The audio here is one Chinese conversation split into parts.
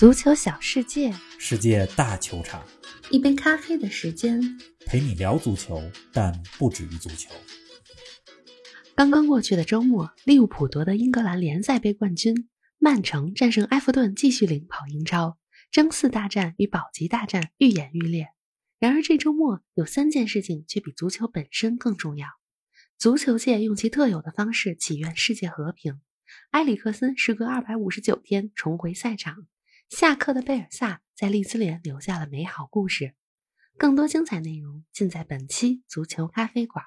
足球小世界，世界大球场，一杯咖啡的时间，陪你聊足球，但不止于足球。刚刚过去的周末，利物浦夺得英格兰联赛杯冠军，曼城战胜埃弗顿，继续领跑英超，争四大战与保级大战愈演愈烈。然而这周末有三件事情却比足球本身更重要：足球界用其特有的方式祈愿世界和平，埃里克森时隔二百五十九天重回赛场。下课的贝尔萨在利兹联留下了美好故事。更多精彩内容尽在本期足球咖啡馆。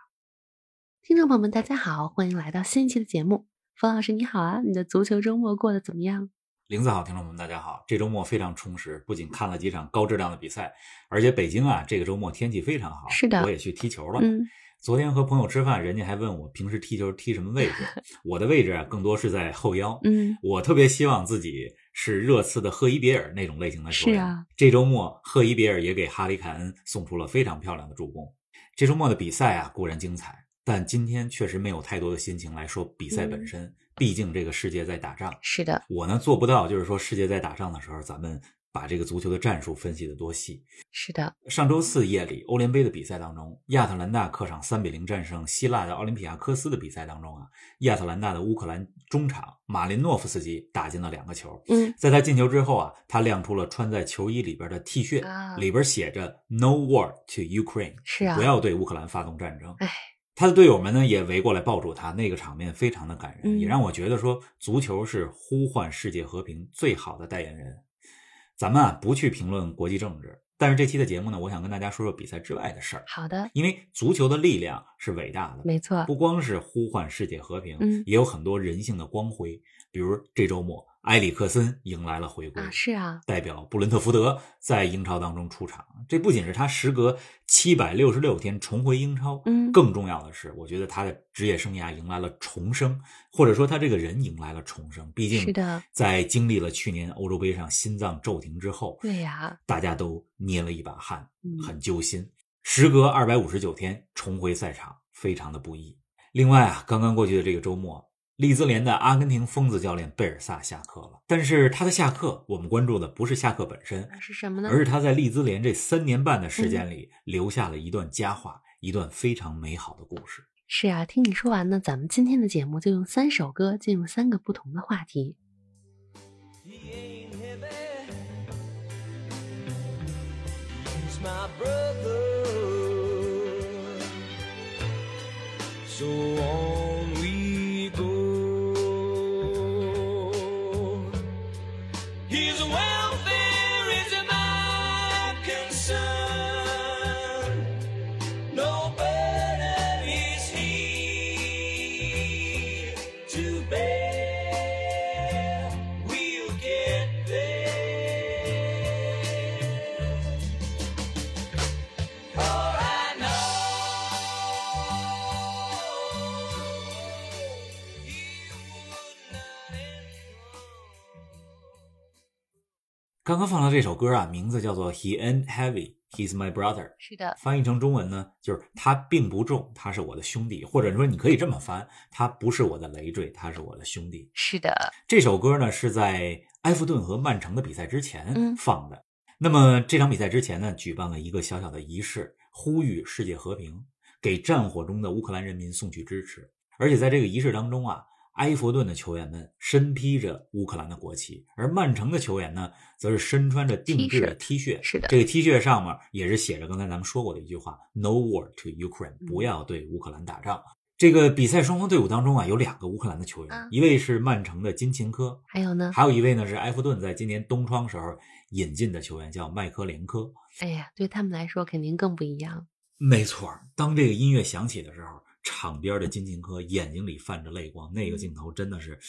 听众朋友们，大家好，欢迎来到新一期的节目。冯老师你好啊，你的足球周末过得怎么样？林子好，听众朋友们大家好，这周末非常充实，不仅看了几场高质量的比赛，而且北京啊这个周末天气非常好，是的，我也去踢球了。嗯。昨天和朋友吃饭，人家还问我平时踢球踢什么位置。我的位置啊，更多是在后腰。嗯，我特别希望自己是热刺的赫伊别尔那种类型的球员。是啊，这周末赫伊别尔也给哈里凯恩送出了非常漂亮的助攻。这周末的比赛啊固然精彩，但今天确实没有太多的心情来说比赛本身。毕竟这个世界在打仗。是的，我呢做不到，就是说世界在打仗的时候，咱们。把这个足球的战术分析的多细？是的，上周四夜里欧联杯的比赛当中，亚特兰大客场三比零战胜希腊的奥林匹亚科斯的比赛当中啊，亚特兰大的乌克兰中场马林诺夫斯基打进了两个球。嗯，在他进球之后啊，他亮出了穿在球衣里边的 T 恤，里边写着 “No war to Ukraine”，是啊，不要对乌克兰发动战争。哎，他的队友们呢也围过来抱住他，那个场面非常的感人，嗯也让我觉得说足球是呼唤世界和平最好的代言人。咱们啊不去评论国际政治，但是这期的节目呢，我想跟大家说说比赛之外的事儿。好的，因为足球的力量是伟大的，没错，不光是呼唤世界和平，嗯也有很多人性的光辉。比如这周末，埃里克森迎来了回归，啊，是啊，代表布伦特福德在英超当中出场。这不仅是他时隔七百六十六天重回英超，嗯更重要的是，我觉得他的职业生涯迎来了重生，或者说他这个人迎来了重生。毕竟是的，在经历了去年欧洲杯上心脏骤停之后，对呀，大家都捏了一把汗，嗯很揪心。时隔二百五十九天重回赛场，非常的不易。另外啊，刚刚过去的这个周末，利兹联的阿根廷疯子教练贝尔萨下课了。但是他的下课，我们关注的不是下课本身，是什么呢？而是他在利兹联这三年半的时间里，留下了一段佳话，一段非常美好的故事。是啊，听你说完呢，咱们今天的节目就用三首歌进入三个不同的话题。这首歌啊，名字叫做《He Ain't Heavy, He's My Brother》。是的，翻译成中文呢，就是他并不重，他是我的兄弟，或者说你可以这么翻，他不是我的累赘，他是我的兄弟。是的，这首歌呢是在埃弗顿和曼城的比赛之前嗯放的。那么这场比赛之前呢，举办了一个小小的仪式，呼吁世界和平，给战火中的乌克兰人民送去支持。而且在这个仪式当中啊，埃弗顿的球员们身披着乌克兰的国旗，而曼城的球员呢，则是身穿着定制的 T 恤。是的这个 T 恤上面也是写着刚才咱们说过的一句话：“No war to Ukraine”，不要对乌克兰打仗。这个比赛双方队伍当中啊，有两个乌克兰的球员，啊一位是曼城的金琴科，还有呢？还有一位呢是埃弗顿在今年冬窗时候引进的球员，叫麦科连科。哎呀，对他们来说肯定更不一样。没错儿，当这个音乐响起的时候，场边的金琴科眼睛里泛着泪光，那个镜头真的是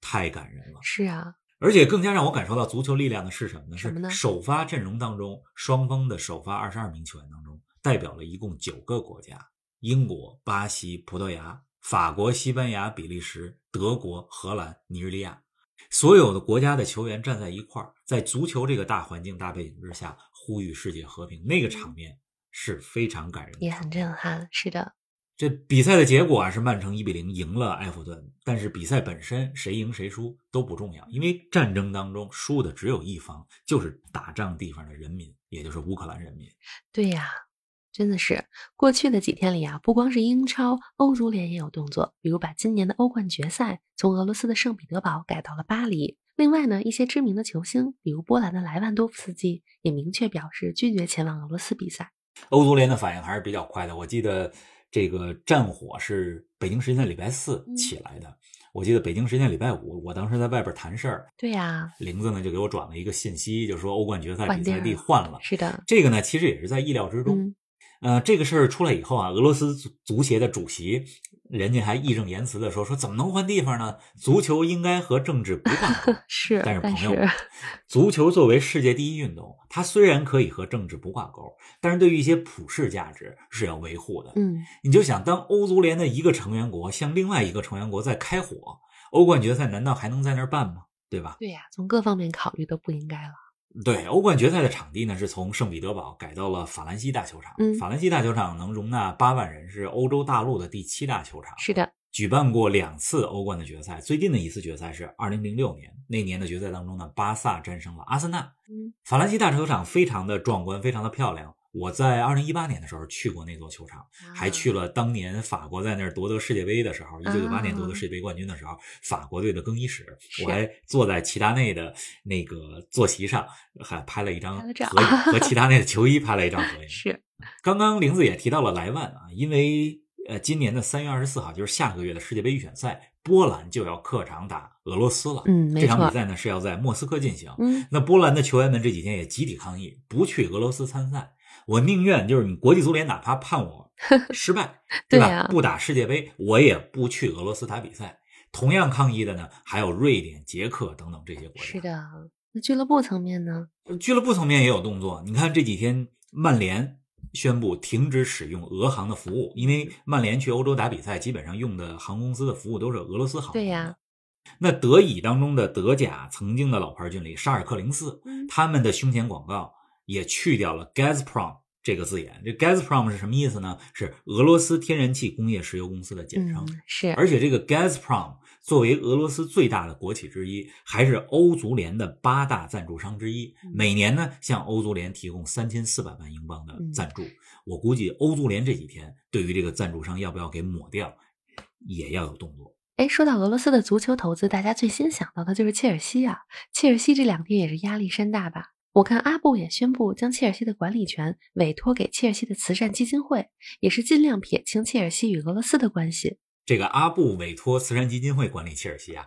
太感人了。是啊，而且更加让我感受到足球力量的是什么呢？什么呢是首发阵容当中，双方的首发二十二名球员当中，代表了一共九个国家：英国、巴西、葡萄牙、法国、西班牙、比利时、德国、荷兰、尼日利亚。所有的国家的球员站在一块儿，在足球这个大环境、大背景之下，呼吁世界和平，那个场面是非常感人的，也很震撼。是的，这比赛的结果啊是曼城一比零赢了埃弗顿，但是比赛本身谁赢谁输都不重要，因为战争当中输的只有一方，就是打仗地方的人民，也就是乌克兰人民。对呀，真的是过去的几天里啊，不光是英超，欧足联也有动作，比如把今年的欧冠决赛从俄罗斯的圣彼得堡改到了巴黎。另外呢，一些知名的球星，比如波兰的莱万多夫斯基，也明确表示拒绝前往俄罗斯比赛。欧足联的反应还是比较快的。我记得这个战火是北京时间的礼拜四嗯起来的，我记得北京时间礼拜五，我当时在外边谈事儿，对呀，玲子呢就给我转了一个信息，就说欧冠决赛比赛地换了。是的，这个呢，其实也是在意料之中。嗯，呃，这个事儿出来以后啊，俄罗斯足足协的主席，人家还义正言辞的说，说怎么能换地方呢？足球应该和政治不挂钩。是，但是朋友，足球作为世界第一运动，它虽然可以和政治不挂钩，但是对于一些普世价值是要维护的。嗯，你就想，当欧足联的一个成员国向另外一个成员国在开火，欧冠决赛难道还能在那儿办吗？对吧？对呀，从各方面考虑都不应该了。对，欧冠决赛的场地呢是从圣彼得堡改到了法兰西大球场。嗯法兰西大球场能容纳八万人，是欧洲大陆的第七大球场。是的，举办过两次欧冠的决赛，最近的一次决赛是二零零六年，那年的决赛当中呢，巴萨战胜了阿森纳。嗯，法兰西大球场非常的壮观，非常的漂亮。我在二零一八年的时候去过那座球场，还去了当年法国在那儿夺得世界杯的时候，一九九八年夺得世界杯冠军的时候，法国队的更衣室，我还坐在齐达内的那个坐席上，还拍了一张合影，和齐达内的球衣拍了一张合影。是，刚刚玲子也提到了莱万啊，因为呃，今年的三月二十四号就是下个月的世界杯预选赛，波兰就要客场打俄罗斯了。这场比，赛呢是要在莫斯科进行。嗯，那波兰的球员们这几天也集体抗议，不去俄罗斯参赛。我宁愿就是你国际足联哪怕判我 失败，吧？对吧不打世界杯，我也不去俄罗斯打比赛。同样抗议的呢，还有瑞典、捷克等等这些国家。是的。那俱乐部层面呢？俱乐部层面也有动作。你看这几天，曼联宣布停止使用俄航的服务，因为曼联去欧洲打比赛，基本上用的航空公司的服务都是俄罗斯航空。对呀。那德乙当中的德甲曾经的老牌军旅沙尔克零四，嗯他们的胸前广告也去掉了 Gazprom 这个字眼。这 Gazprom 是什么意思呢？是俄罗斯天然气工业石油公司的简称。嗯，是，而且这个 Gazprom 作为俄罗斯最大的国企之一，还是欧足联的八大赞助商之一，嗯每年呢向欧足联提供三千四百万英镑的赞助。我估计欧足联这几天对于这个赞助商要不要给抹掉，也要有动作。哎，说到俄罗斯的足球投资，大家最先想到的就是切尔西啊。切尔西这两天也是压力山大吧？我看阿布也宣布将切尔西的管理权委托给切尔西的慈善基金会，也是尽量撇清切尔西与俄罗斯的关系。这个阿布委托慈善基金会管理切尔西啊，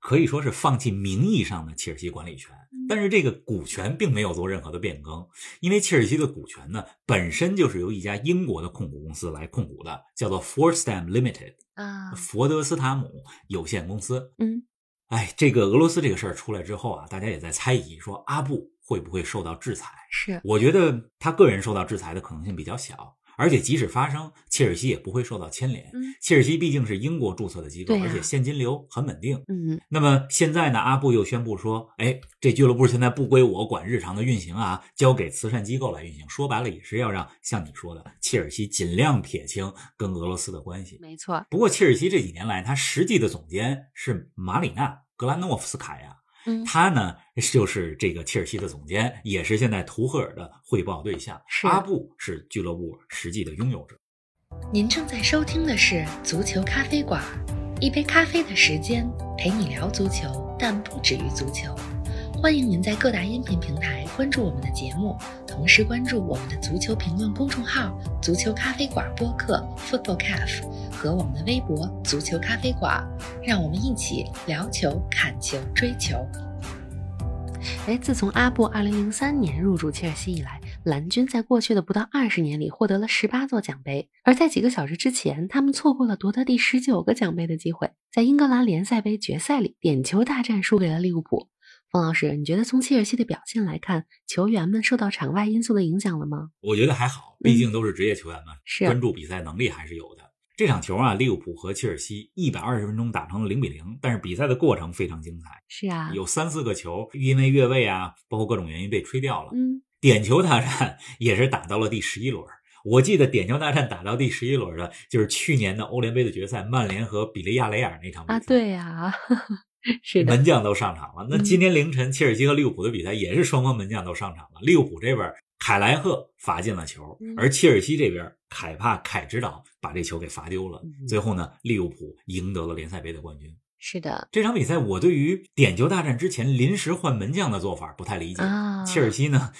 可以说是放弃名义上的切尔西管理权，但是这个股权并没有做任何的变更，因为切尔西的股权呢本身就是由一家英国的控股公司来控股的，叫做 Forstam Limited 啊，佛德斯塔姆有限公司。嗯，哎，这个俄罗斯这个事儿出来之后啊，大家也在猜疑，说阿布会不会受到制裁？是，我觉得他个人受到制裁的可能性比较小，而且即使发生，切尔西也不会受到牵连。嗯切尔西毕竟是英国注册的机构，而且现金流很稳定。嗯，那么现在呢，阿布又宣布说，哎，这俱乐部现在不归我管日常的运行啊，交给慈善机构来运行。说白了，也是要让像你说的，切尔西尽量撇清跟俄罗斯的关系。没错，不过，切尔西这几年来，他实际的总监是马里纳·格兰诺夫斯卡娅。嗯，他呢就是这个切尔西的总监，也是现在图赫尔的汇报对象。阿布是俱乐部实际的拥有者。您正在收听的是足球咖啡馆，一杯咖啡的时间陪你聊足球，但不止于足球。欢迎您在各大音频平台关注我们的节目，同时关注我们的足球评论公众号“足球咖啡馆播客 ”（Football Cafe） 和我们的微博“足球咖啡馆”，让我们一起聊球、看球、追球。哎，自从阿布2003年入驻切尔西以来，蓝军在过去的不到二十年里获得了十八座奖杯，而在几个小时之前，他们错过了夺得第十九个奖杯的机会，在英格兰联赛杯决赛里点球大战输给了利物浦。冯老师，你觉得从切尔西的表现来看，球员们受到场外因素的影响了吗？我觉得还好，毕竟都是职业球员嘛，是专注比赛能力还是有的。这场球啊，利物浦和切尔西一百二十分钟打成了零比零，但是比赛的过程非常精彩，是啊，有三四个球因为越位啊，包括各种原因被吹掉了。嗯，点球大战也是打到了第十一轮。我记得点球大战打到第十一轮的，就是去年的欧联杯的决赛，曼联和比利亚雷尔那场比赛。啊，对呀、是，门将都上场了。那嗯今天凌晨切尔西和利物浦的比赛也是双方门将都上场了。利物浦这边凯莱赫罚进了球嗯，而切尔西这边凯帕凯指导把这球给罚丢了。嗯最后呢，利物浦赢得了联赛杯的冠军。是的，这场比赛，我对于点球大战之前临时换门将的做法不太理解。啊切尔西呢，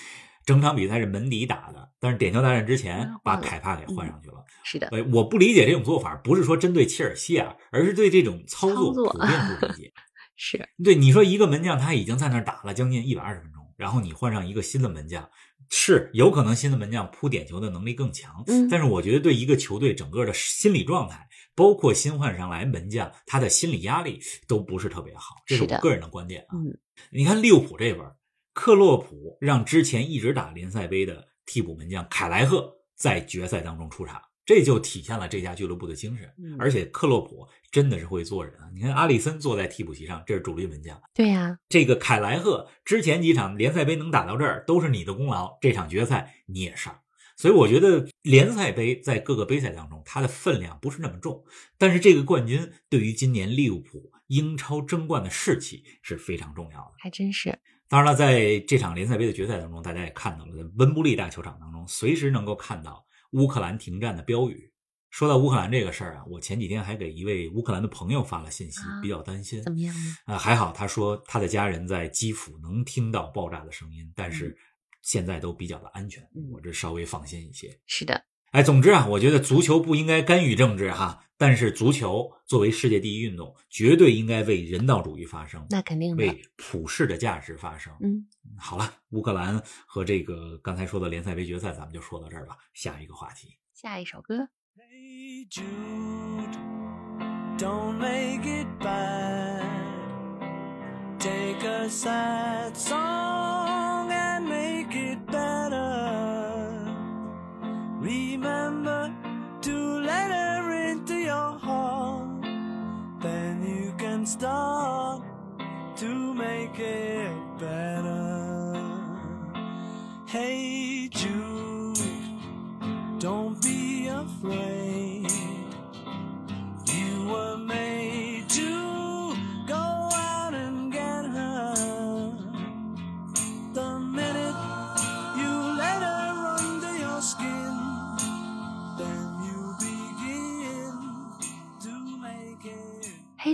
整场比赛是门迪打的，但是点球大战之前把凯帕给换上去了。是的，呃，我不理解这种做法，不是说针对切尔西啊，而是对这种操作普遍不理解。是对，你说一个门将他已经在那儿打了将近一百二十分钟，然后你换上一个新的门将，是有可能新的门将扑点球的能力更强，嗯但是我觉得对一个球队整个的心理状态，包括新换上来门将他的心理压力都不是特别好，这是我个人的观点啊。嗯你看利物浦这边，克洛普让之前一直打联赛杯的替补门将凯莱赫在决赛当中出场，这就体现了这家俱乐部的精神。嗯而且克洛普真的是会做人啊！你看阿里森坐在替补席上，这是主力门将。对呀、这个凯莱赫之前几场联赛杯能打到这儿，都是你的功劳。这场决赛你也上，所以我觉得联赛杯在各个杯赛当中，它的分量不是那么重。但是这个冠军对于今年利物浦英超争冠的士气是非常重要的。还真是，当然了，在这场联赛杯的决赛当中，大家也看到了，在温布利大球场当中，随时能够看到乌克兰停战的标语。说到乌克兰这个事儿啊，我前几天还给一位乌克兰的朋友发了信息啊，比较担心。怎么样呢？啊，还好，他说他的家人在基辅能听到爆炸的声音，但是现在都比较的安全，嗯我这稍微放心一些。是的，哎，总之啊，我觉得足球不应该干预政治哈，但是足球作为世界第一运动，绝对应该为人道主义发声，那肯定的，为普世的价值发声。嗯，好了，乌克兰和这个刚才说的联赛杯决赛，咱们就说到这儿吧。下一个话题，下一首歌，Hey Jude, don't make it bad. Take a sad song and make it better. Remember to let her into your heart. Then you can start to make it better. Hey Jude. Don't be afraid.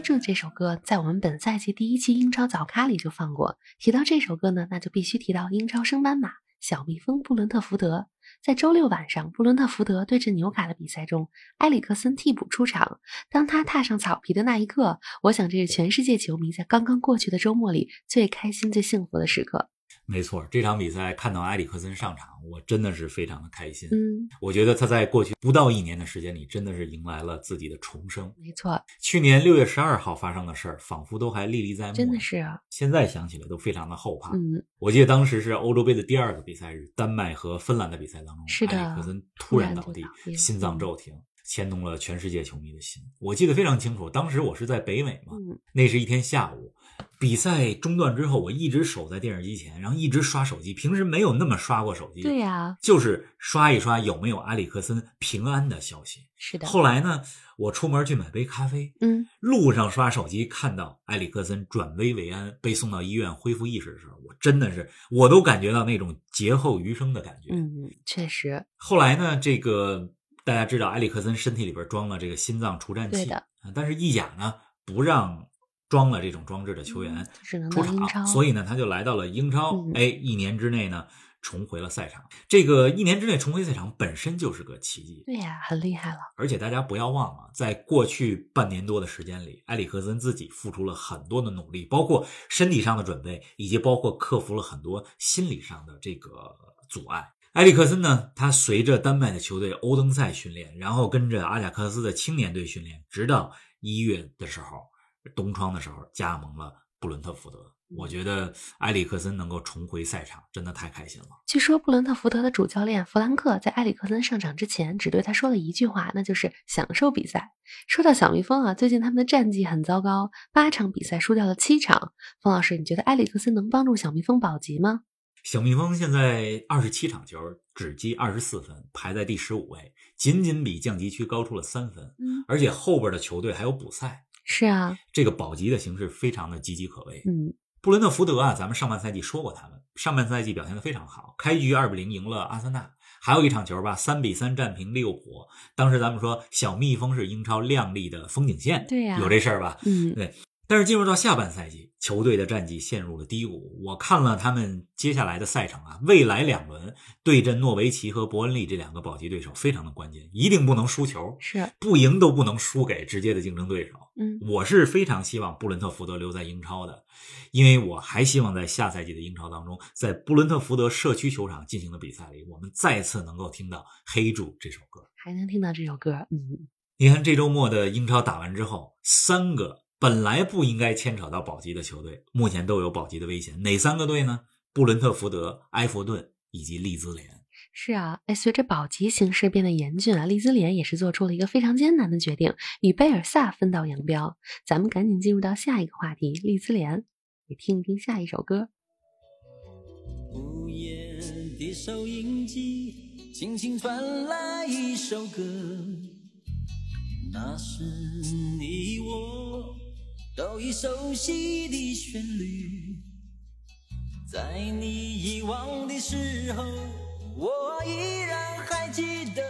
It. 黑柱这首歌在我们本赛季第一期英超早咖里就放过。提到这首歌呢，那就必须提到英超升班马小蜜蜂布伦特福德。在周六晚上，布伦特福德对阵纽卡的比赛中，埃里克森替补出场。当他踏上草皮的那一刻，我想这是全世界球迷在刚刚过去的周末里最开心、最幸福的时刻。没错，这场比赛看到埃里克森上场，我真的是非常的开心。嗯，我觉得他在过去不到一年的时间里，真的是迎来了自己的重生。没错，去年六月十二号发生的事儿，仿佛都还历历在目。真的，是啊，现在想起来都非常的后怕。嗯，我记得当时是欧洲杯的第二个比赛日，丹麦和芬兰的比赛当中，是的埃里克森突然倒地突然倒地，心脏骤停，牵动了全世界球迷的心。我记得非常清楚，当时我是在北美嘛，嗯那是一天下午，比赛中断之后，我一直守在电视机前，然后一直刷手机。平时没有那么刷过手机，对呀、就是刷一刷有没有埃里克森平安的消息。是的，后来呢，我出门去买杯咖啡，嗯，路上刷手机看到埃里克森转危为安，被送到医院恢复意识的时候，我真的是我都感觉到那种劫后余生的感觉。嗯，确实，后来呢，这个大家知道埃里克森身体里边装了这个心脏除颤器，对的啊但是意甲呢不让装了这种装置的球员出场，所以呢他就来到了英超，嗯哎，一年之内呢重回了赛场。这个一年之内重回赛场本身就是个奇迹，对呀、很厉害了，而且大家不要忘了，在过去半年多的时间里，埃里克森自己付出了很多的努力，包括身体上的准备，以及包括克服了很多心理上的这个阻碍。埃里克森呢，他随着丹麦的球队欧登塞训练，然后跟着阿贾克斯的青年队训练，直到一月的时候，冬窗的时候加盟了布伦特福德。我觉得埃里克森能够重回赛场，真的太开心了。据说布伦特福德的主教练弗兰克在埃里克森上场之前，只对他说了一句话，那就是享受比赛。说到小蜜蜂啊，最近他们的战绩很糟糕，八场比赛输掉了七场。冯老师，你觉得埃里克森能帮助小蜜蜂保级吗？小蜜蜂现在二十七场球，只积二十四分，排在第十五位，仅仅比降级区高出了三分。嗯，而且后边的球队还有补赛，是啊，这个保级的形势非常的岌岌可危。嗯布伦特福德啊，咱们上半赛季说过他们，上半赛季表现的非常好，开局二比零赢了阿森纳，还有一场球吧，三比三战平利物浦。当时咱们说小蜜蜂是英超亮丽的风景线，对呀有这事儿吧？嗯对。但是进入到下半赛季，球队的战绩陷入了低谷。我看了他们接下来的赛程啊，未来两轮对阵诺维奇和伯恩利这两个保级对手非常的关键，一定不能输球，是，不赢都不能输给直接的竞争对手。嗯我是非常希望布伦特福德留在英超的，因为我还希望在下赛季的英超当中，在布伦特福德社区球场进行的比赛里，我们再次能够听到《黑柱》这首歌。还能听到这首歌，嗯你看这周末的英超打完之后，三个本来不应该牵扯到保级的球队，目前都有保级的危险。哪三个队呢？布伦特福德、埃弗顿以及利兹联。是啊，哎，随着保级形势变得严峻啊，利兹联也是做出了一个非常艰难的决定，与贝尔萨分道扬镳。咱们赶紧进入到下一个话题，利兹联，你听一听下一首歌。午夜的收音机轻轻传来一首歌，那是你我都已熟悉的旋律。在你遗忘的时候，我依然还记得。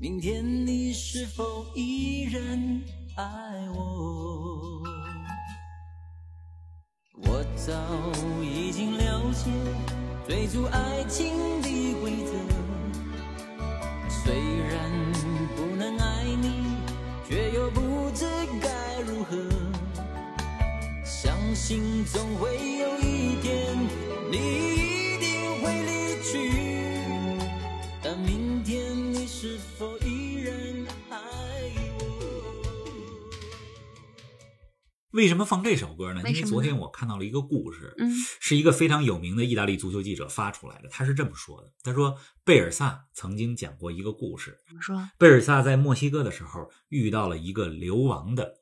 明天你是否依然爱我？我早已经了解追逐爱情的相信总会有一天，你一定会离去。但明天你是否依然爱我？为什么放这首歌呢？因为昨天我看到了一个故事，嗯是一个非常有名的意大利足球记者发出来的。他是这么说的：他说，贝尔萨曾经讲过一个故事。怎么说？贝尔萨在墨西哥的时候遇到了一个流亡的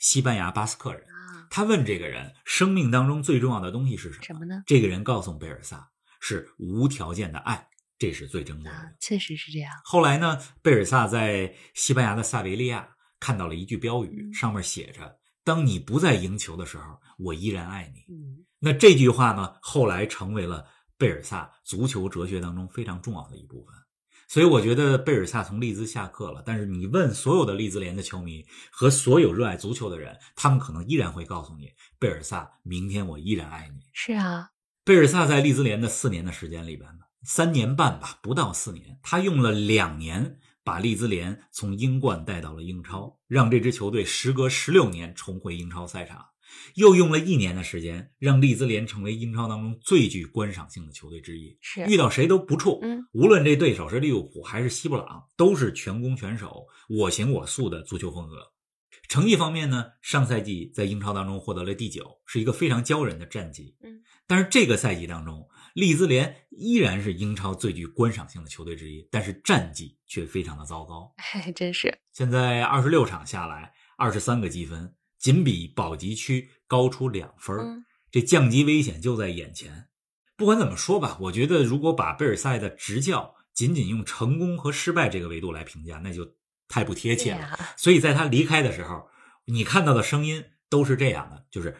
西班牙巴斯克人，啊，他问这个人，生命当中最重要的东西是什么？什么呢？这个人告诉贝尔萨，是无条件的爱，这是最珍贵的。啊，确实是这样。后来呢，贝尔萨在西班牙的萨维利亚看到了一句标语，嗯上面写着：“当你不再赢球的时候，我依然爱你。”嗯，那这句话呢，后来成为了贝尔萨足球哲学当中非常重要的一部分。所以我觉得贝尔萨从利兹下课了，但是你问所有的利兹联的球迷和所有热爱足球的人，他们可能依然会告诉你，贝尔萨，明天我依然爱你。是啊，贝尔萨在利兹联的四年的时间里边呢，三年半吧，不到四年，他用了两年把利兹联从英冠带到了英超，让这支球队时隔十六年重回英超赛场，又用了一年的时间，让利兹联成为英超当中最具观赏性的球队之一。是遇到谁都不怵，嗯，无论这对手是利物浦还是西布朗，都是全攻全守、我行我素的足球风格。成绩方面呢，上赛季在英超当中获得了第九，是一个非常骄人的战绩。嗯，但是这个赛季当中，利兹联依然是英超最具观赏性的球队之一，但是战绩却非常的糟糕。嘿，真是，现在二十六场下来，二十三个积分，仅比保级区高出两分这降级危险就在眼前。不管怎么说吧，我觉得如果把贝尔赛的执教仅仅用成功和失败这个维度来评价，那就太不贴切了。所以在他离开的时候，你看到的声音都是这样的，就是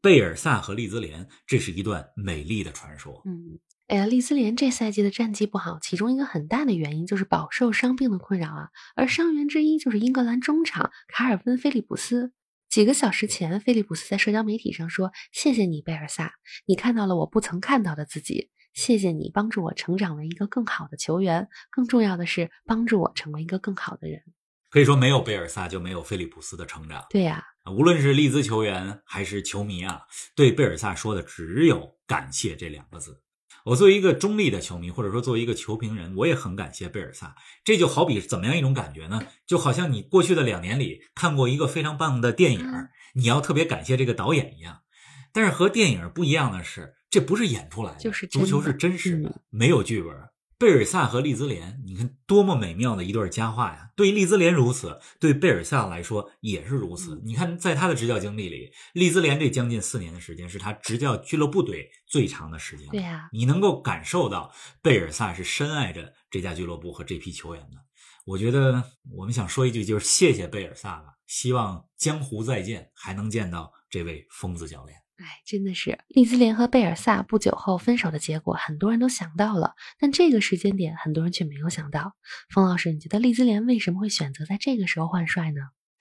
贝尔萨和利兹联，这是一段美丽的传说。嗯，哎呀，利兹联这赛季的战绩不好，其中一个很大的原因就是饱受伤病的困扰啊。而伤员之一就是英格兰中场卡尔温·菲利普斯。几个小时前，菲利普斯在社交媒体上说：“谢谢你，贝尔萨，你看到了我不曾看到的自己。谢谢你帮助我成长为一个更好的球员，更重要的是帮助我成为一个更好的人。可以说，没有贝尔萨就没有菲利普斯的成长”。对呀、无论是利兹球员还是球迷啊，对贝尔萨说的只有感谢这两个字。我作为一个中立的球迷，或者说作为一个球评人，我也很感谢贝尔萨。这就好比怎么样一种感觉呢？就好像你过去的两年里看过一个非常棒的电影嗯，你要特别感谢这个导演一样。但是和电影不一样的是，这不是演出来的，就是的足球是真实的，嗯没有剧本。贝尔萨和利兹联，你看多么美妙的一段佳话呀！对于利兹联如此，对贝尔萨来说也是如此。你看，在他的执教经历里，利兹联这将近四年的时间是他执教俱乐部队最长的时间。对呀、你能够感受到贝尔萨是深爱着这家俱乐部和这批球员的。我觉得我们想说一句，就是谢谢贝尔萨吧，希望江湖再见，还能见到这位疯子教练。哎，真的是利兹联和贝尔萨不久后分手的结果，很多人都想到了，但这个时间点很多人却没有想到。冯老师，你觉得利兹联为什么会选择在这个时候换帅呢？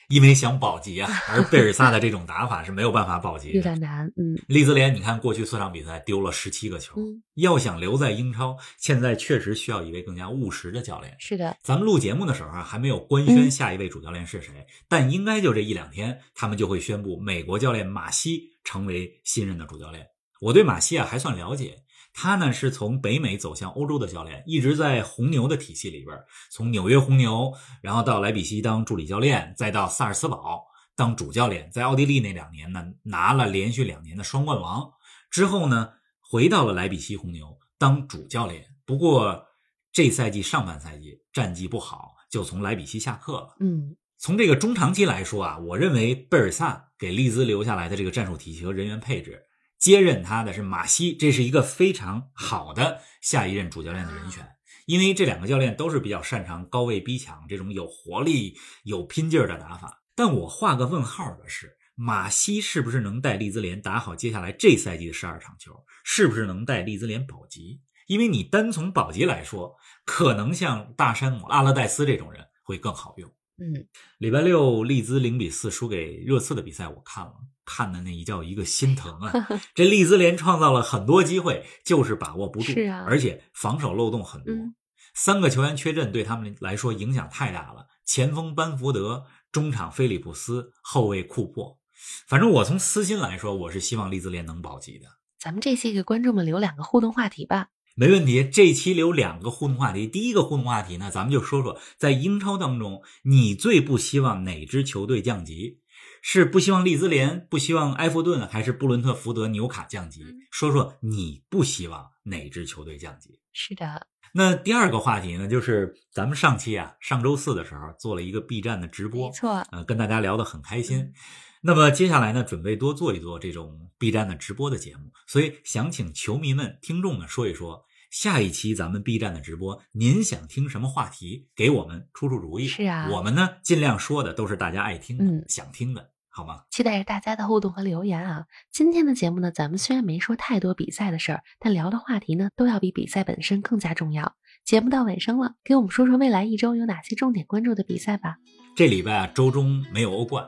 因为想保级啊，而贝尔萨的这种打法是没有办法保级的。有点难，嗯利兹联，你看过去四场比赛丢了十七个球，嗯，要想留在英超，现在确实需要一位更加务实的教练。是的，咱们录节目的时候啊，还没有官宣下一位主教练是谁，但应该就这一两天，他们就会宣布美国教练马西成为新任的主教练。我对马西啊还算了解，他呢是从北美走向欧洲的教练，一直在红牛的体系里边，从纽约红牛，然后到莱比锡当助理教练，再到萨尔斯堡当主教练，在奥地利那两年呢拿了连续两年的双冠王，之后呢回到了莱比锡红牛当主教练。不过这赛季上半赛季战绩不好，就从莱比锡下课了。嗯从这个中长期来说啊，我认为贝尔萨给利兹留下来的这个战术体系和人员配置，接任他的是马西，这是一个非常好的下一任主教练的人选。因为这两个教练都是比较擅长高位逼抢这种有活力、有拼劲儿的打法。但我画个问号的是，马西是不是能带利兹联打好接下来这赛季的十二场球？是不是能带利兹联保级？因为你单从保级来说，可能像大山姆、阿勒代斯这种人会更好用。嗯，礼拜六利兹零比四输给热刺的比赛，我看了，看的那一叫一个心疼啊！这利兹联创造了很多机会，就是把握不住，是啊而且防守漏洞很多。嗯三个球员缺阵对他们来说影响太大了。前锋班福德，中场菲利普斯，后卫库珀。反正我从私心来说，我是希望利兹联能保级的。咱们这期给观众们留两个互动话题吧。没问题，这期留两个互动话题。第一个互动话题呢，咱们就说说在英超当中，你最不希望哪支球队降级？是不希望利兹联，不希望埃弗顿，还是布伦特福德、纽卡降级？说说你不希望哪支球队降级？是的，那第二个话题呢，就是咱们上期啊，上周四的时候做了一个 B 站的直播没，错，呃，跟大家聊得很开心。那么接下来呢，准备多做一做这种 B 站的直播的节目，所以想请球迷们、听众们说一说，下一期咱们 B 站的直播，您想听什么话题？给我们出出主意。是啊我们呢尽量说的都是大家爱听的、嗯想听的，好吗？期待着大家的互动和留言啊！今天的节目呢，咱们虽然没说太多比赛的事儿，但聊的话题呢，都要比比赛本身更加重要。节目到尾声了，给我们说说未来一周有哪些重点关注的比赛吧。这礼拜啊，周中没有欧冠，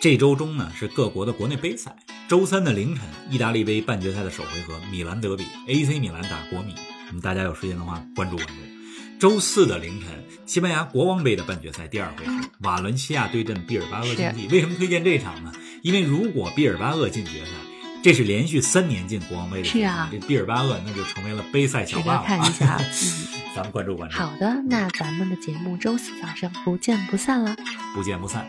这周中呢是各国的国内杯赛。周三的凌晨，意大利杯半决赛的首回合，米兰德比，AC 米兰打国米。嗯，大家有时间的话关注关注。周四的凌晨，西班牙国王杯的半决赛第二回合，瓦伦西亚对阵毕尔巴鄂竞技。为什么推荐这场呢？因为如果毕尔巴鄂进决赛，这是连续三年进国王杯的是啊这毕尔巴鄂那就成为了杯赛小霸王。看一下。嗯，咱们关注关注，好的，那咱们的节目周四早上不见不散了。不见不散。